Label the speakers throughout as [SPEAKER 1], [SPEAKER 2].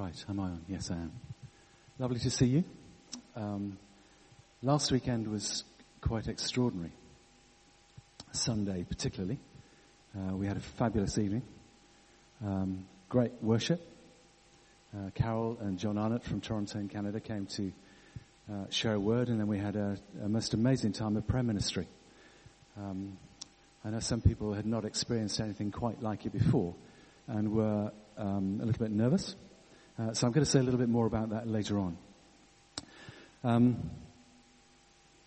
[SPEAKER 1] Right, am I on? Yes, I am. Lovely to see you. Um, last weekend was quite extraordinary. Sunday, particularly. Uh, we had a fabulous evening. Um, great worship. Uh, Carol and John Arnott from Toronto in Canada came to uh, share a word, and then we had a, a most amazing time of prayer ministry. Um, I know some people had not experienced anything quite like it before and were um, a little bit nervous. Uh, so I'm going to say a little bit more about that later on. Um,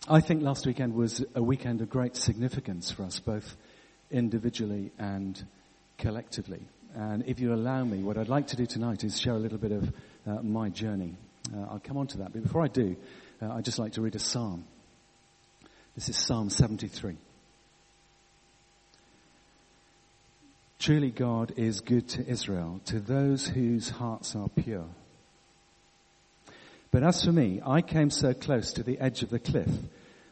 [SPEAKER 1] I think last weekend was a weekend of great significance for us, both individually and collectively. And if you allow me, what I'd like to do tonight is share a little bit of uh, my journey. Uh, I'll come on to that. But before I do, uh, I'd just like to read a psalm. This is Psalm 73. Truly God is good to Israel, to those whose hearts are pure. But as for me, I came so close to the edge of the cliff,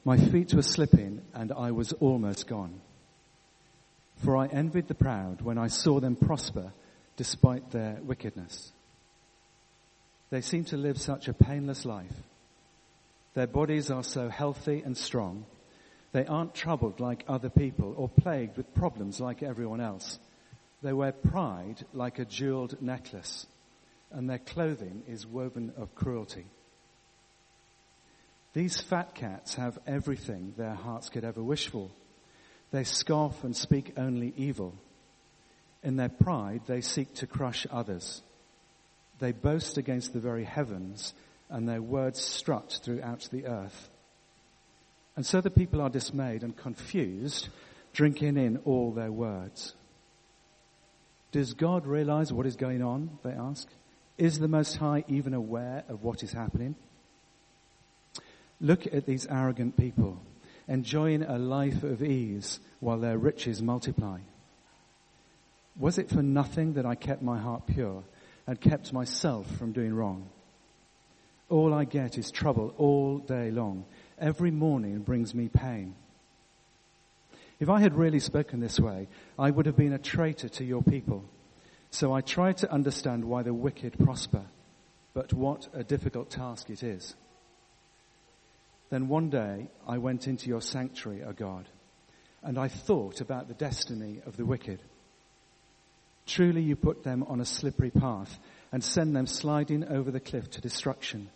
[SPEAKER 1] my feet were slipping and I was almost gone. For I envied the proud when I saw them prosper despite their wickedness. They seem to live such a painless life. Their bodies are so healthy and strong. They aren't troubled like other people or plagued with problems like everyone else. They wear pride like a jeweled necklace, and their clothing is woven of cruelty. These fat cats have everything their hearts could ever wish for. They scoff and speak only evil. In their pride, they seek to crush others. They boast against the very heavens, and their words strut throughout the earth. And so the people are dismayed and confused, drinking in all their words. Does God realize what is going on? They ask. Is the Most High even aware of what is happening? Look at these arrogant people, enjoying a life of ease while their riches multiply. Was it for nothing that I kept my heart pure and kept myself from doing wrong? All I get is trouble all day long. Every morning brings me pain. If I had really spoken this way, I would have been a traitor to your people. So I tried to understand why the wicked prosper, but what a difficult task it is. Then one day I went into your sanctuary, O God, and I thought about the destiny of the wicked. Truly you put them on a slippery path and send them sliding over the cliff to destruction.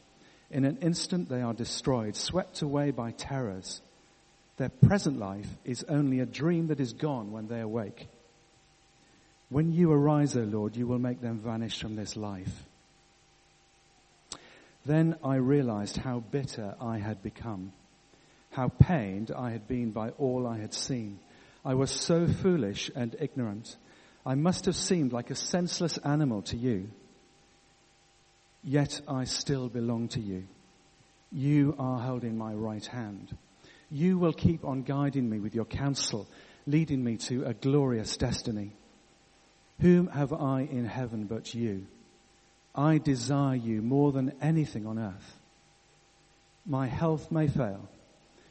[SPEAKER 1] In an instant they are destroyed, swept away by terrors. Their present life is only a dream that is gone when they awake. When you arise, O Lord, you will make them vanish from this life. Then I realized how bitter I had become, how pained I had been by all I had seen. I was so foolish and ignorant. I must have seemed like a senseless animal to you. Yet I still belong to you. You are holding my right hand. You will keep on guiding me with your counsel, leading me to a glorious destiny. Whom have I in heaven but you? I desire you more than anything on earth. My health may fail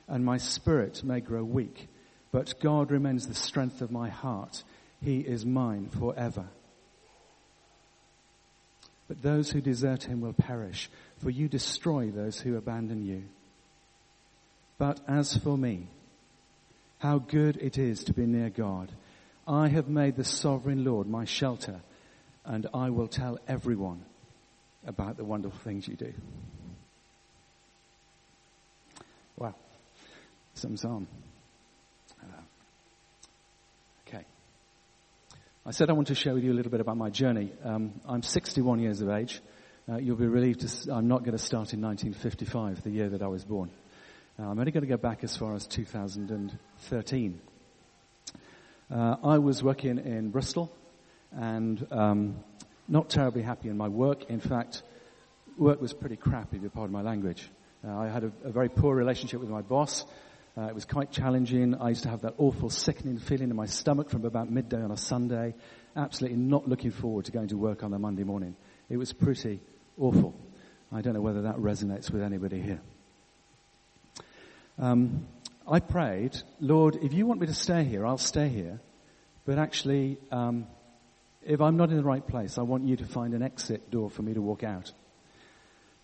[SPEAKER 1] and my spirit may grow weak, but God remains the strength of my heart. He is mine forever. But those who desert him will perish, for you destroy those who abandon you. But as for me, how good it is to be near God. I have made the sovereign Lord my shelter, and I will tell everyone about the wonderful things you do. Wow. Some psalm. Uh, okay. I said I want to share with you a little bit about my journey. Um, I'm 61 years of age. Uh, you'll be relieved to, I'm not going to start in 1955, the year that I was born. Uh, I'm only going to go back as far as 2013. Uh, I was working in Bristol and um, not terribly happy in my work. In fact, work was pretty crappy, if pardon my language. Uh, I had a, a, very poor relationship with my boss. Uh, it was quite challenging. I used to have that awful sickening feeling in my stomach from about midday on a Sunday. Absolutely not looking forward to going to work on a Monday morning. It was pretty awful. I don't know whether that resonates with anybody here. Um, I prayed, Lord, if you want me to stay here, I'll stay here. But actually, um, If I'm not in the right place, I want you to find an exit door for me to walk out.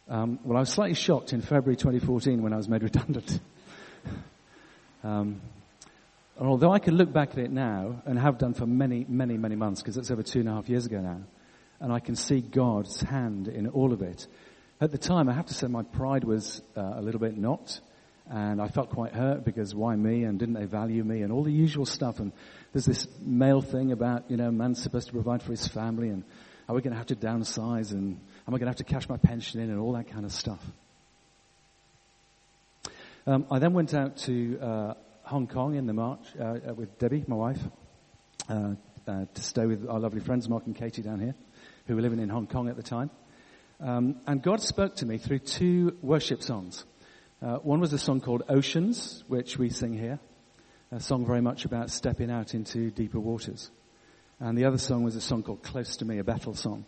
[SPEAKER 1] Um, well, I was slightly shocked in February 2014 when I was made redundant. um, and although I can look back at it now and have done for many, many, many months, because it's over two and a half years ago now, and I can see God's hand in all of it. At the time, I have to say my pride was uh, a little bit knocked, and I felt quite hurt because why me and didn't they value me and all the usual stuff. And there's this male thing about, you know, a man's supposed to provide for his family and are we going to have to downsize and am I going to have to cash my pension in and all that kind of stuff. Um, I then went out to uh, Hong Kong in the March uh, uh with Debbie, my wife, uh, uh, to stay with our lovely friends Mark and Katie down here, who were living in Hong Kong at the time. Um, and God spoke to me through two worship songs. Uh, one was a song called Oceans, which we sing here, a song very much about stepping out into deeper waters. And the other song was a song called Close to Me, a battle song.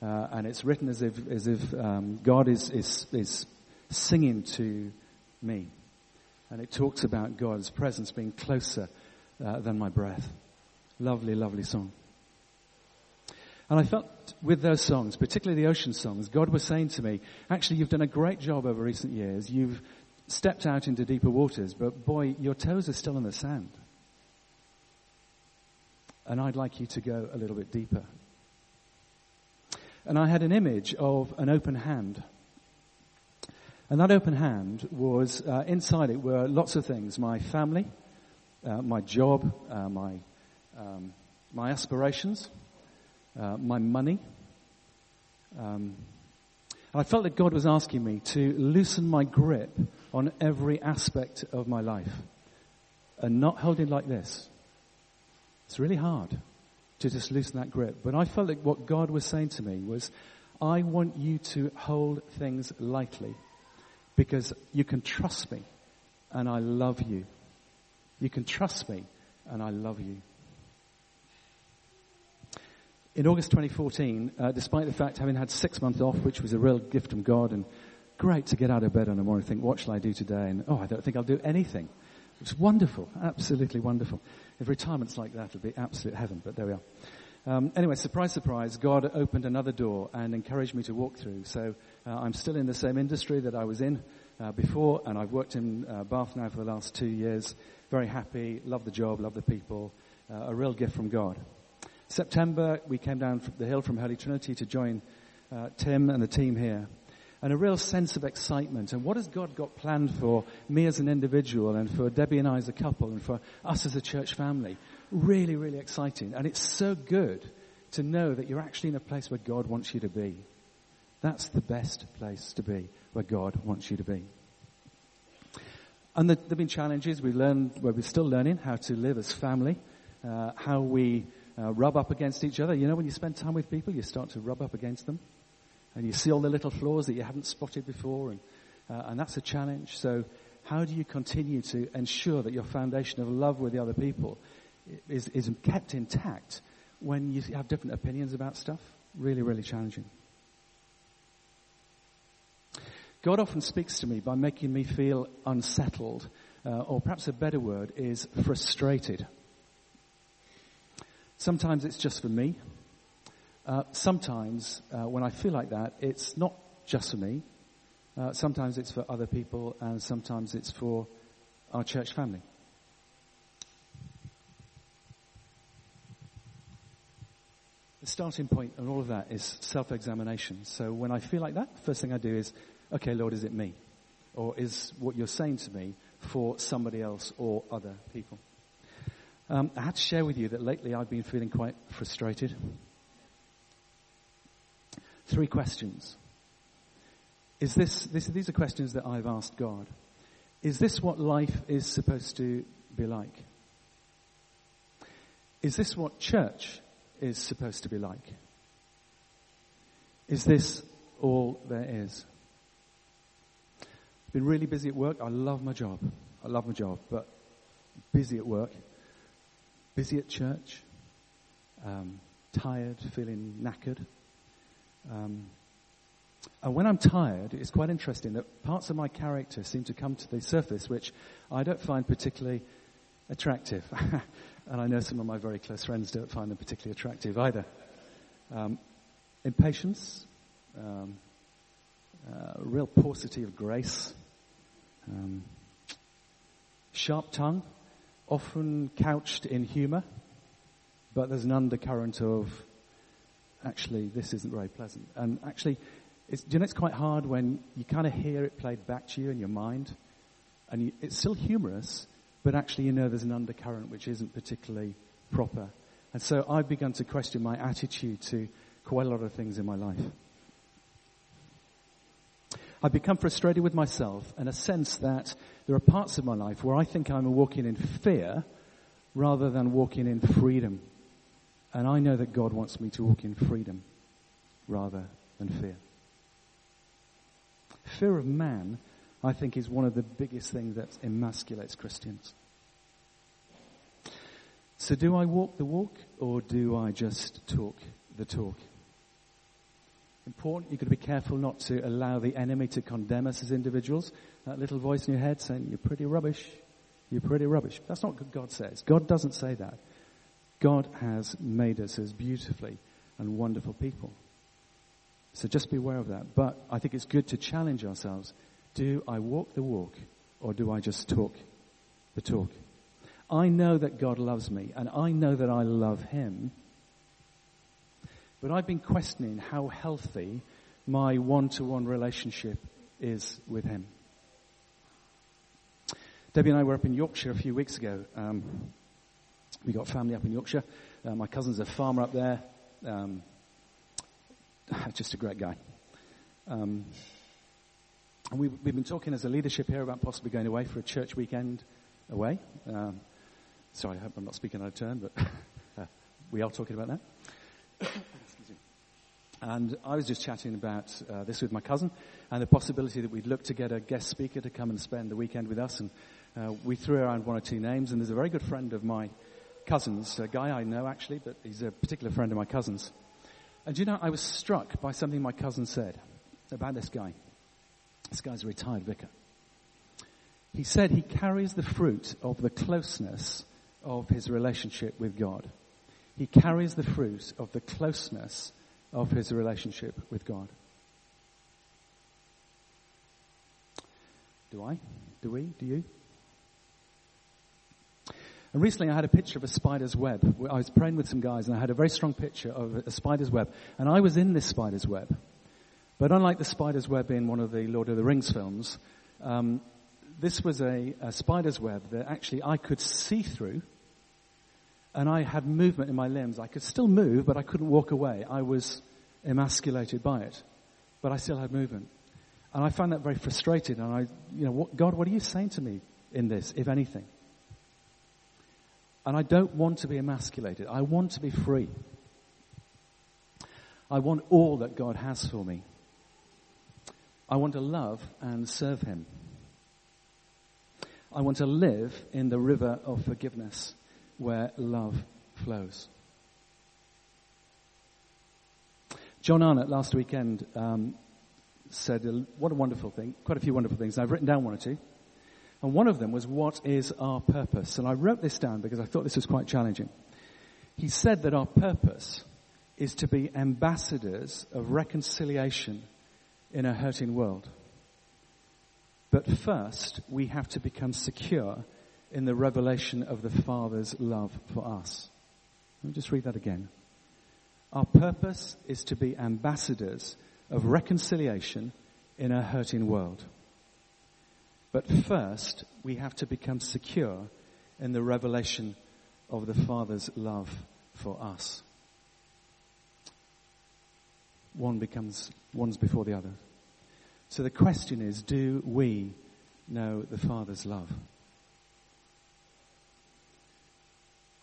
[SPEAKER 1] Uh, and it's written as if, as if um, God is, is, is singing to me. And it talks about God's presence being closer uh, than my breath. Lovely, lovely song. And I felt with those songs, particularly the ocean songs, God was saying to me, actually you've done a great job over recent years. You've stepped out into deeper waters, but boy, your toes are still in the sand. And I'd like you to go a little bit deeper. And I had an image of an open hand. And that open hand was, uh, inside it were lots of things. My family, uh, my job, uh, my, um, my aspirations, uh, my money. Um, and I felt that God was asking me to loosen my grip on every aspect of my life and not hold it like this. It's really hard to just loosen that grip. But I felt like what God was saying to me was, I want you to hold things lightly because you can trust me and I love you. You can trust me and I love you in August 2014, uh, despite the fact having had six months off, which was a real gift from God, and great to get out of bed on a morning and think, what shall I do today? And oh, I don't think I'll do anything. It's wonderful, absolutely wonderful. If retirement's like that, it'll be absolute heaven, but there we are. Um, anyway, surprise, surprise, God opened another door and encouraged me to walk through. So uh, I'm still in the same industry that I was in uh, before, and I've worked in uh, Bath now for the last two years. Very happy, love the job, love the people, uh, a real gift from God. September, we came down the hill from Holy Trinity to join uh, Tim and the team here. And a real sense of excitement. And what has God got planned for me as an individual and for Debbie and I as a couple and for us as a church family? Really, really exciting. And it's so good to know that you're actually in a place where God wants you to be. That's the best place to be, where God wants you to be. And there have been challenges. We learned, well, we're still learning how to live as family, uh, how we uh, rub up against each other. You know, when you spend time with people, you start to rub up against them. And you see all the little flaws that you haven't spotted before. And, uh, and that's a challenge. So how do you continue to ensure that your foundation of love with the other people is, is kept intact when you have different opinions about stuff? Really, really challenging. God often speaks to me by making me feel unsettled, uh, or perhaps a better word is frustrated. Sometimes it's just for me. Uh, sometimes, uh, when I feel like that, it's not just for me. Uh, sometimes it's for other people, and sometimes it's for our church family. The starting point and all of that is self-examination. So when I feel like that, the first thing I do is, okay, Lord, is it me? Or is what you're saying to me for somebody else or other people? Um, I had to share with you that lately I've been feeling quite frustrated. Three questions. Is this, this, these are questions that I've asked God. Is this what life is supposed to be like? Is this what church is supposed to be like? Is this all there is? I've Been really busy at work. I love my job. I love my job, but busy at work busy at church, um, tired, feeling knackered. Um, and when I'm tired, it's quite interesting that parts of my character seem to come to the surface which I don't find particularly attractive. and I know some of my very close friends don't find them particularly attractive either. Um, impatience, um, uh, real paucity of grace, um, sharp tongue, often couched in humor, but there's an undercurrent of actually this isn't very pleasant. And actually, it's, you know, it's quite hard when you kind of hear it played back to you in your mind, and you, it's still humorous, but actually you know there's an undercurrent which isn't particularly proper. And so I've begun to question my attitude to quite a lot of things in my life. I've become frustrated with myself and a sense that there are parts of my life where I think I'm walking in fear rather than walking in freedom. And I know that God wants me to walk in freedom rather than fear. Fear of man, I think, is one of the biggest things that emasculates Christians. So do I walk the walk or do I just talk the talk? Important, you've got to be careful not to allow the enemy to condemn us as individuals. That little voice in your head saying, you're pretty rubbish. You're pretty rubbish. That's not what God says. God doesn't say that. God has made us as beautifully and wonderful people. So just be aware of that. But I think it's good to challenge ourselves. Do I walk the walk or do I just talk the talk? I know that God loves me and I know that I love Him. But I've been questioning how healthy my one-to-one relationship is with Him. Debbie and I were up in Yorkshire a few weeks ago. Um, we got family up in Yorkshire. Uh, my cousin's a farmer up there. Um, just a great guy. Um, and we, have been talking as a leadership here about possibly going away for a church weekend away. Um, Sorry, I hope I'm not speaking out of turn, but uh, we are talking about that. And I was just chatting about uh, this with my cousin and the possibility that we'd look to get a guest speaker to come and spend the weekend with us. And uh, we threw around one or two names, and there's a very good friend of my cousin's, a guy I know actually, but he's a particular friend of my cousin's. And you know, I was struck by something my cousin said about this guy. This guy's a retired vicar. He said he carries the fruit of the closeness of his relationship with God. He carries the fruit of the closeness of his relationship with God. Do I? Do we? Do you? And recently I had a picture of a spider's web. I was praying with some guys and I had a very strong picture of a spider's web. And I was in this spider's web. But unlike the spider's web in one of the Lord of the Rings films, um, this was a, a spider's web that actually I could see through and I had movement in my limbs. I could still move, but I couldn't walk away. I was emasculated by it, but I still had movement. And I found that very frustrating. And I, you know, what, God, what are you saying to me in this, if anything? And I don't want to be emasculated. I want to be free. I want all that God has for me. I want to love and serve Him. I want to live in the river of forgiveness where love flows. John Arnott last weekend um, said, What a wonderful thing, quite a few wonderful things. I've written down one or two. And one of them was, What is our purpose? And I wrote this down because I thought this was quite challenging. He said that our purpose is to be ambassadors of reconciliation in a hurting world. But first, we have to become secure in the revelation of the Father's love for us. Let me just read that again. Our purpose is to be ambassadors of reconciliation in a hurting world. But first, we have to become secure in the revelation of the Father's love for us. One becomes, one's before the other. So the question is, do we know the Father's love?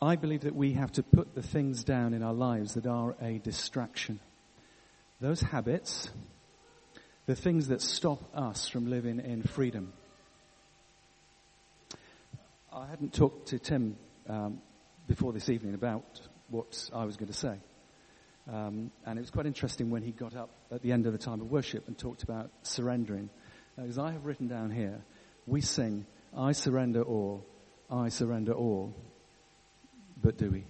[SPEAKER 1] I believe that we have to put the things down in our lives that are a distraction. Those habits, the things that stop us from living in freedom. I hadn't talked to Tim um, before this evening about what I was going to say. Um, and it was quite interesting when he got up at the end of the time of worship and talked about surrendering. As I have written down here, we sing, I surrender all, I surrender all. But do we?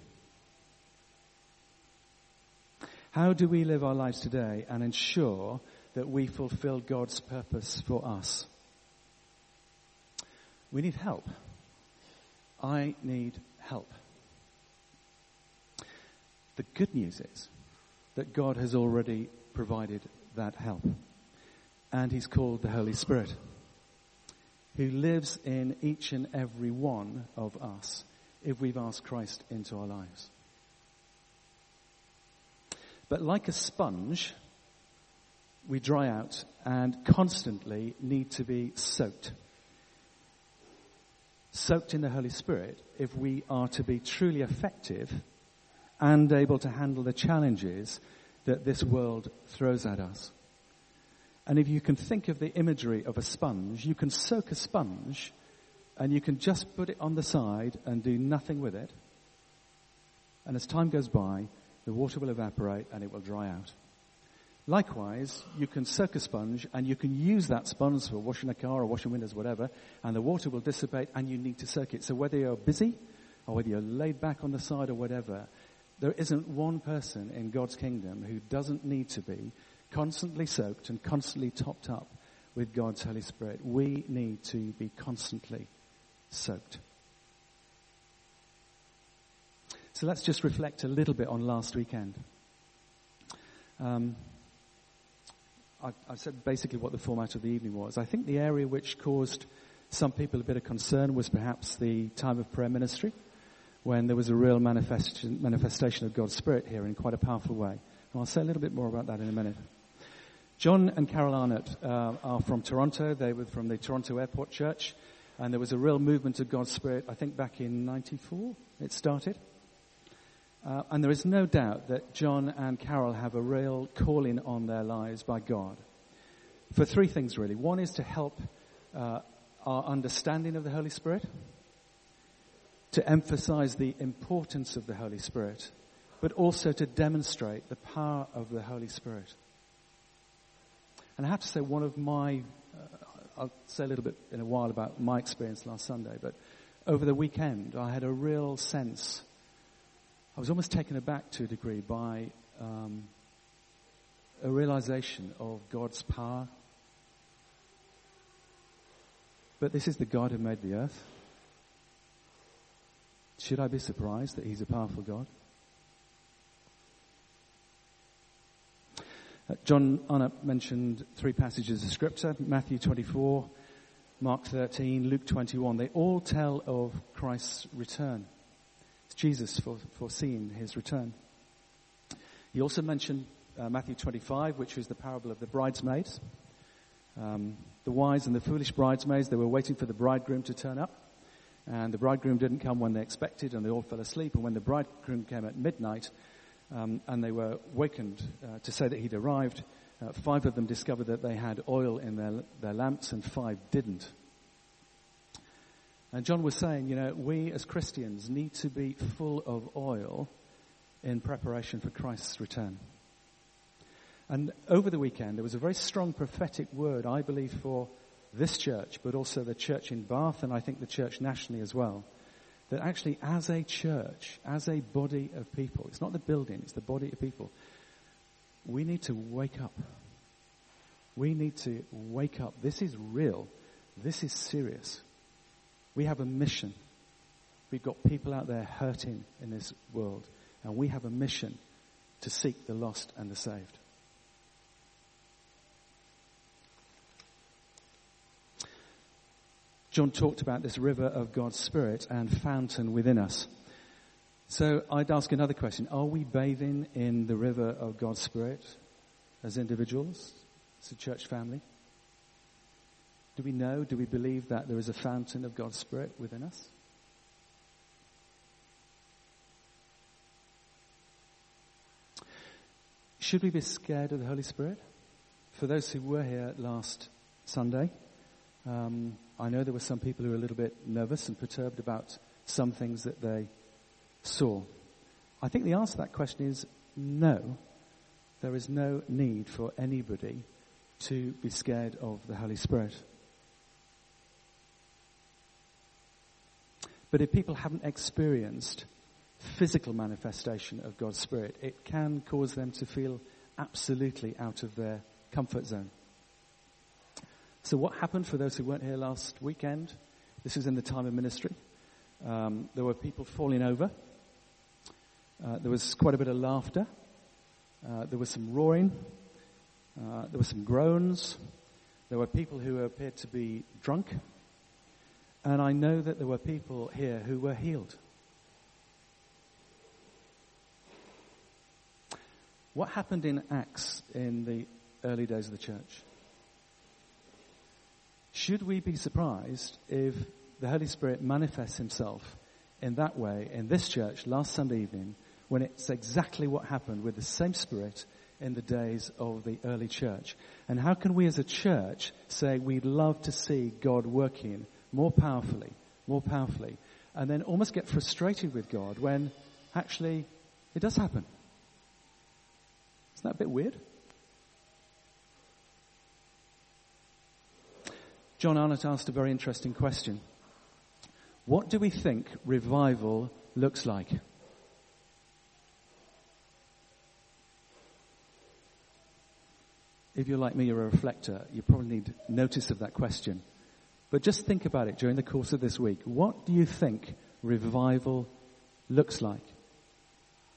[SPEAKER 1] How do we live our lives today and ensure that we fulfill God's purpose for us? We need help. I need help. The good news is that God has already provided that help. And He's called the Holy Spirit, who lives in each and every one of us if we've asked Christ into our lives. But like a sponge, we dry out and constantly need to be soaked. Soaked in the Holy Spirit if we are to be truly effective and able to handle the challenges that this world throws at us. And if you can think of the imagery of a sponge, you can soak a sponge and you can just put it on the side and do nothing with it. And as time goes by, the water will evaporate and it will dry out. Likewise, you can soak a sponge and you can use that sponge for washing a car or washing windows, whatever, and the water will dissipate and you need to soak it. So whether you're busy or whether you're laid back on the side or whatever, there isn't one person in God's kingdom who doesn't need to be constantly soaked and constantly topped up with God's Holy Spirit. We need to be constantly soaked. So let's just reflect a little bit on last weekend. Um, I, I said basically what the format of the evening was. I think the area which caused some people a bit of concern was perhaps the time of prayer ministry, when there was a real manifestation, manifestation of God's Spirit here in quite a powerful way. And I'll say a little bit more about that in a minute. John and Carol Arnott uh, are from Toronto. They were from the Toronto Airport Church. And there was a real movement of God's Spirit, I think back in 94 it started. Uh, and there is no doubt that John and Carol have a real calling on their lives by God. For three things really. One is to help uh, our understanding of the Holy Spirit, to emphasize the importance of the Holy Spirit, but also to demonstrate the power of the Holy Spirit. And I have to say, one of my, uh, I'll say a little bit in a while about my experience last Sunday, but over the weekend I had a real sense I was almost taken aback to a degree by um, a realization of God's power. But this is the God who made the earth. Should I be surprised that He's a powerful God? John Arnott mentioned three passages of scripture, Matthew 24, Mark 13, Luke 21. They all tell of Christ's return. Jesus for, foreseeing his return. He also mentioned uh, Matthew 25, which was the parable of the bridesmaids. Um, the wise and the foolish bridesmaids, they were waiting for the bridegroom to turn up. And the bridegroom didn't come when they expected, and they all fell asleep. And when the bridegroom came at midnight, um, and they were wakened uh, to say that he'd arrived, uh, five of them discovered that they had oil in their, their lamps, and five didn't. And John was saying, you know, we as Christians need to be full of oil in preparation for Christ's return. And over the weekend, there was a very strong prophetic word, I believe, for this church, but also the church in Bath, and I think the church nationally as well. That actually, as a church, as a body of people, it's not the building, it's the body of people, we need to wake up. We need to wake up. This is real. This is serious. We have a mission. We've got people out there hurting in this world, and we have a mission to seek the lost and the saved. John talked about this river of God's Spirit and fountain within us. So I'd ask another question. Are we bathing in the river of God's Spirit as individuals, as a church family? Do we know, do we believe that there is a fountain of God's Spirit within us? Should we be scared of the Holy Spirit? For those who were here last Sunday, um, I know there were some people who were a little bit nervous and perturbed about some things that they saw. I think the answer to that question is no. There is no need for anybody to be scared of the Holy Spirit. But if people haven't experienced physical manifestation of God's Spirit, it can cause them to feel absolutely out of their comfort zone. So what happened for those who weren't here last weekend? This is in the time of ministry. Um, there were people falling over. Uh, there was quite a bit of laughter. Uh, there was some roaring. Uh, there were some groans. There were people who appeared to be drunk. And I know that there were people here who were healed. What happened in Acts in the early days of the church? Should we be surprised if the Holy Spirit manifests himself in that way in this church last Sunday evening when it's exactly what happened with the same Spirit in the days of the early church? And how can we as a church say we'd love to see God working more powerfully, more powerfully, and then almost get frustrated with God when actually it does happen? Isn't that a bit weird? John Arnott asked a very interesting question. What do we think revival looks like? If you're like me, you're a reflector, you probably need notice of that question. But just think about it during the course of this week. What do you think revival looks like?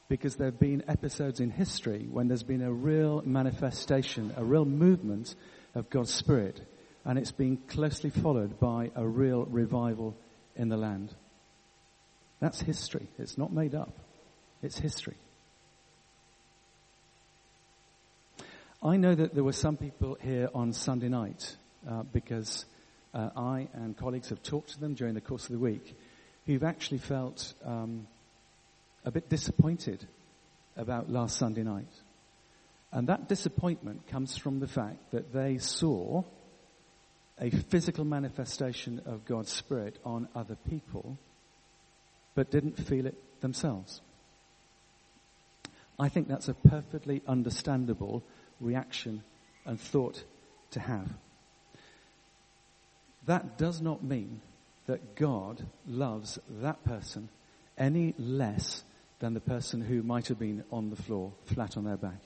[SPEAKER 1] Because there have been episodes in history when there's been a real manifestation, a real movement of God's Spirit and it's been closely followed by a real revival in the land. That's history. It's not made up. It's history. I know that there were some people here on Sunday night uh, because uh, I and colleagues have talked to them during the course of the week who've actually felt um, a bit disappointed about last Sunday night. And that disappointment comes from the fact that they saw a physical manifestation of God's Spirit on other people, but didn't feel it themselves. I think that's a perfectly understandable reaction and thought to have. That does not mean that God loves that person any less than the person who might have been on the floor, flat on their back.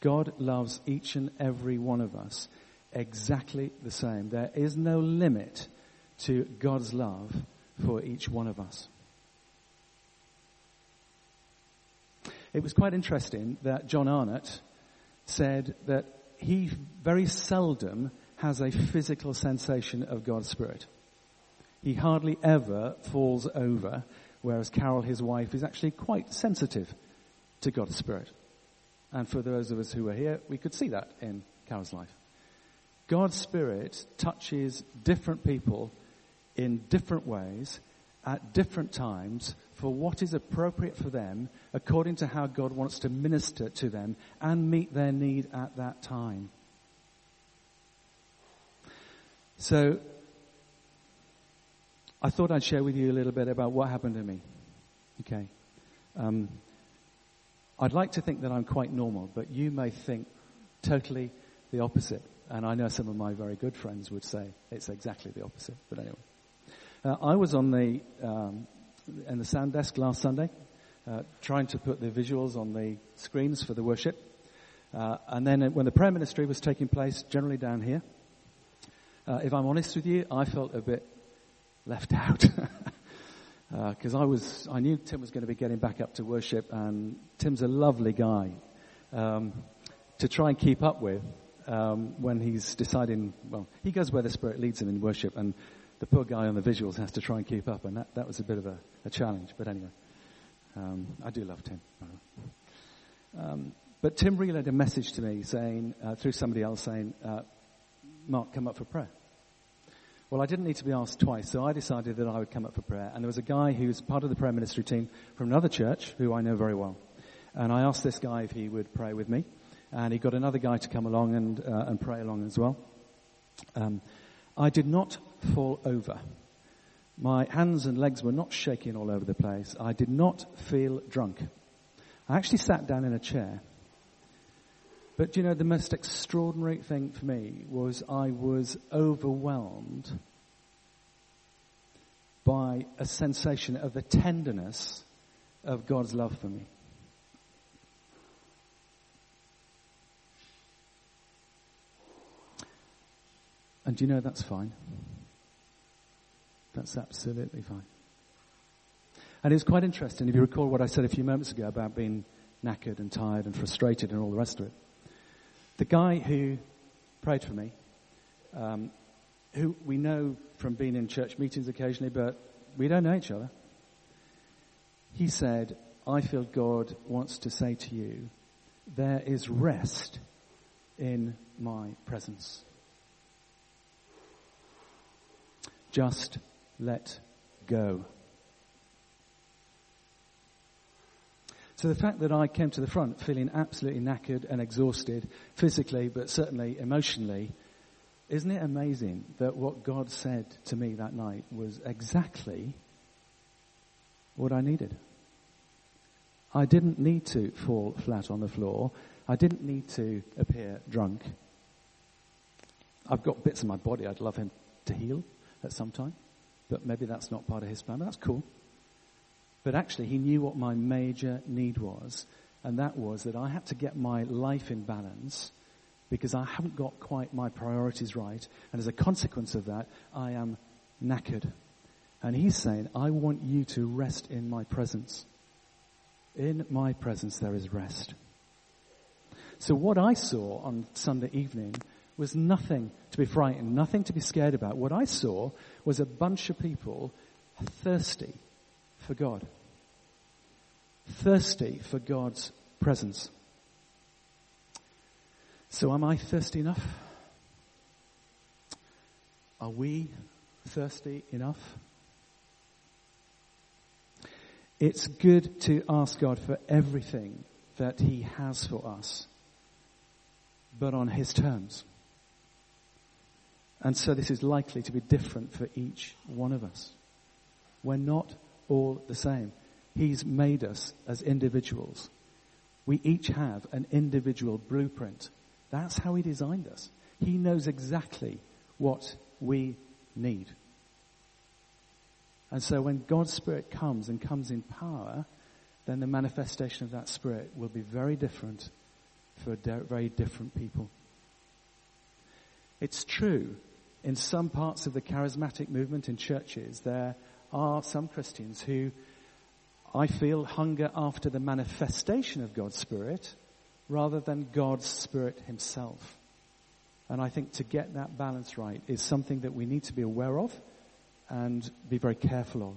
[SPEAKER 1] God loves each and every one of us exactly the same. There is no limit to God's love for each one of us. It was quite interesting that John Arnott said that he very seldom has a physical sensation of God's Spirit. He hardly ever falls over, whereas Carol, his wife, is actually quite sensitive to God's Spirit. And for those of us who are here, we could see that in Carol's life. God's Spirit touches different people in different ways at different times for what is appropriate for them according to how God wants to minister to them and meet their need at that time. So, I thought I'd share with you a little bit about what happened to me. Okay. Um, I'd like to think that I'm quite normal, but you may think totally the opposite. And I know some of my very good friends would say it's exactly the opposite. But anyway, uh, I was on the um, in the sound desk last Sunday, uh, trying to put the visuals on the screens for the worship. Uh, and then when the prayer ministry was taking place, generally down here, uh, if I'm honest with you, I felt a bit left out. Because uh, I was, I knew Tim was going to be getting back up to worship, and Tim's a lovely guy um, to try and keep up with um, when he's deciding, well, he goes where the Spirit leads him in worship, and the poor guy on the visuals has to try and keep up, and that, that was a bit of a, a challenge. But anyway, um, I do love Tim. Um, but Tim relayed a message to me saying, uh, through somebody else saying, uh, Mark, come up for prayer. Well, I didn't need to be asked twice, so I decided that I would come up for prayer. And there was a guy who was part of the prayer ministry team from another church who I know very well. And I asked this guy if he would pray with me and he got another guy to come along and, uh, and pray along as well. Um, I did not fall over. My hands and legs were not shaking all over the place. I did not feel drunk. I actually sat down in a chair. But you know, the most extraordinary thing for me was I was overwhelmed by a sensation of the tenderness of God's love for me. And you know that's fine? That's absolutely fine. And it's quite interesting, if you recall what I said a few moments ago about being knackered and tired and frustrated and all the rest of it. The guy who prayed for me, um, who we know from being in church meetings occasionally, but we don't know each other. He said, I feel God wants to say to you, there is rest in my presence. Just let go. So the fact that I came to the front feeling absolutely knackered and exhausted physically, but certainly emotionally, isn't it amazing that what God said to me that night was exactly what I needed? I didn't need to fall flat on the floor. I didn't need to appear drunk. I've got bits of my body I'd love him to heal at some time, but maybe that's not part of his plan, but that's cool. But actually, he knew what my major need was, and that was that I had to get my life in balance because I haven't got quite my priorities right. And as a consequence of that, I am knackered. And he's saying, I want you to rest in my presence. In my presence there is rest. So what I saw on Sunday evening was nothing to be frightened, nothing to be scared about. What I saw was a bunch of people thirsty for God. Thirsty for God's presence. So am I thirsty enough? Are we thirsty enough? It's good to ask God for everything that He has for us, but on His terms. And so this is likely to be different for each one of us. We're not all the same. He's made us as individuals. We each have an individual blueprint. That's how He designed us. He knows exactly what we need. And so when God's Spirit comes and comes in power, then the manifestation of that Spirit will be very different for very different people. It's true, in some parts of the charismatic movement in churches, there are some Christians who I feel hunger after the manifestation of God's Spirit rather than God's Spirit Himself. And I think to get that balance right is something that we need to be aware of and be very careful of.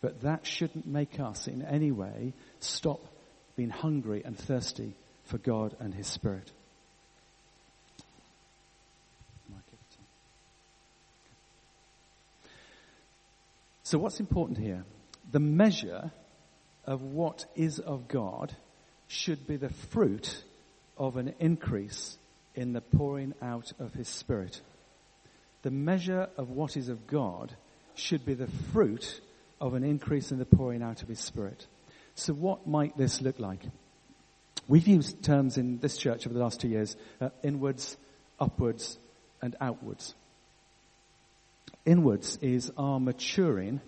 [SPEAKER 1] But that shouldn't make us in any way stop being hungry and thirsty for God and His Spirit. So what's important here? The measure of what is of God should be the fruit of an increase in the pouring out of His Spirit. The measure of what is of God should be the fruit of an increase in the pouring out of His Spirit. So what might this look like? We've used terms in this church over the last two years, uh, inwards, upwards, and outwards. Inwards is our maturing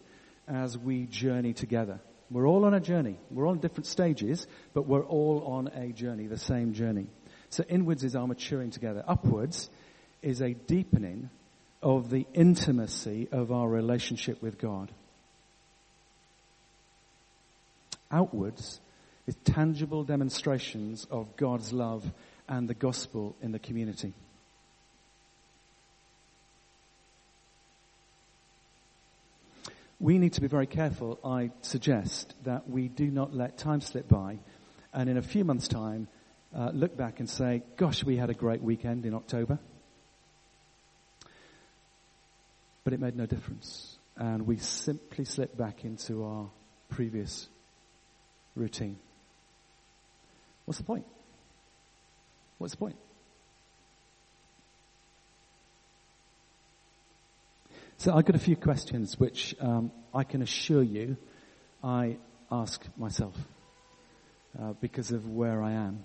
[SPEAKER 1] as we journey together. We're all on a journey. We're on different stages, but we're all on a journey, the same journey. So inwards is our maturing together. Upwards is a deepening of the intimacy of our relationship with God. Outwards is tangible demonstrations of God's love and the gospel in the community. We need to be very careful, I suggest, that we do not let time slip by and in a few months' time uh, look back and say, gosh, we had a great weekend in October. But it made no difference. And we simply slipped back into our previous routine. What's the point? What's the point? So I've got a few questions which um, I can assure you I ask myself uh, because of where I am.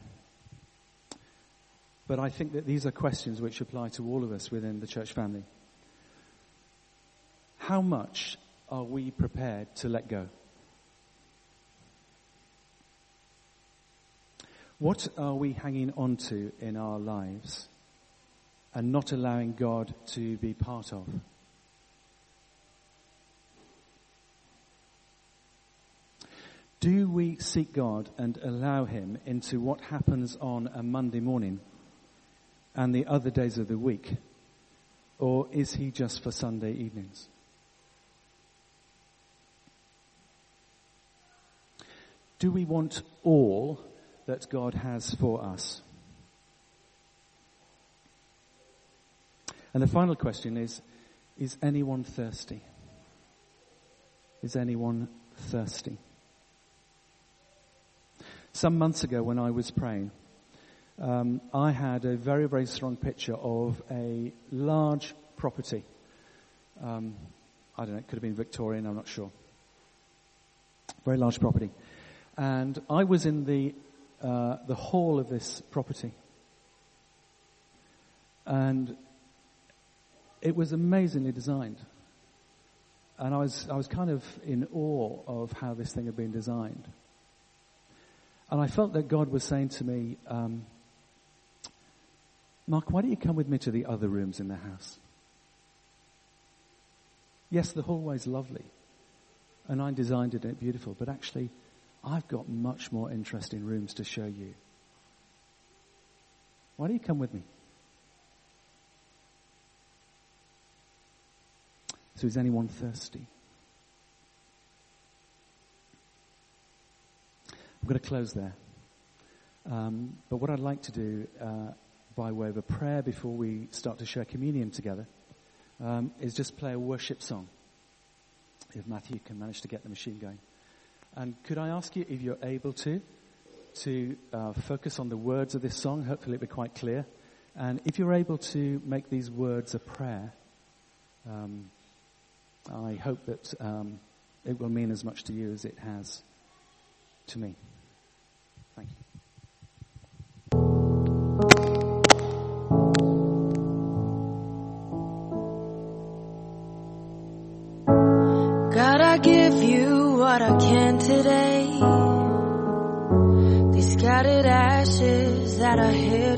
[SPEAKER 1] But I think that these are questions which apply to all of us within the church family. How much are we prepared to let go? What are we hanging on to in our lives and not allowing God to be part of? Do we seek God and allow Him into what happens on a Monday morning and the other days of the week? Or is He just for Sunday evenings? Do we want all that God has for us? And the final question is, is anyone thirsty? Is anyone thirsty? Some months ago when I was praying, um, I had a very, very strong picture of a large property. Um, I don't know, it could have been Victorian, I'm not sure. Very large property. And I was in the, uh, the hall of this property. And it was amazingly designed. And I was, I was kind of in awe of how this thing had been designed. And I felt that God was saying to me, um, Mark, why don't you come with me to the other rooms in the house? Yes, the hallway's lovely. And I designed it, beautiful, but actually, I've got much more interesting rooms to show you. Why don't you come with me? So is anyone thirsty? I'm going to close there. Um, but what I'd like to do, uh, by way of a prayer before we start to share communion together, um, is just play a worship song. If Matthew can manage to get the machine going. And could I ask you, if you're able to, to uh, focus on the words of this song? Hopefully it'll be quite clear. And if you're able to make these words a prayer, um, I hope that um, it will mean as much to you as it has to me.
[SPEAKER 2] God, I give you what I can today. These scattered ashes that I hid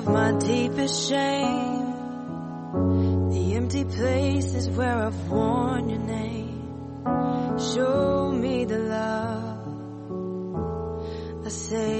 [SPEAKER 2] of my deepest shame, the empty places where I've worn your name. Show me the love. I say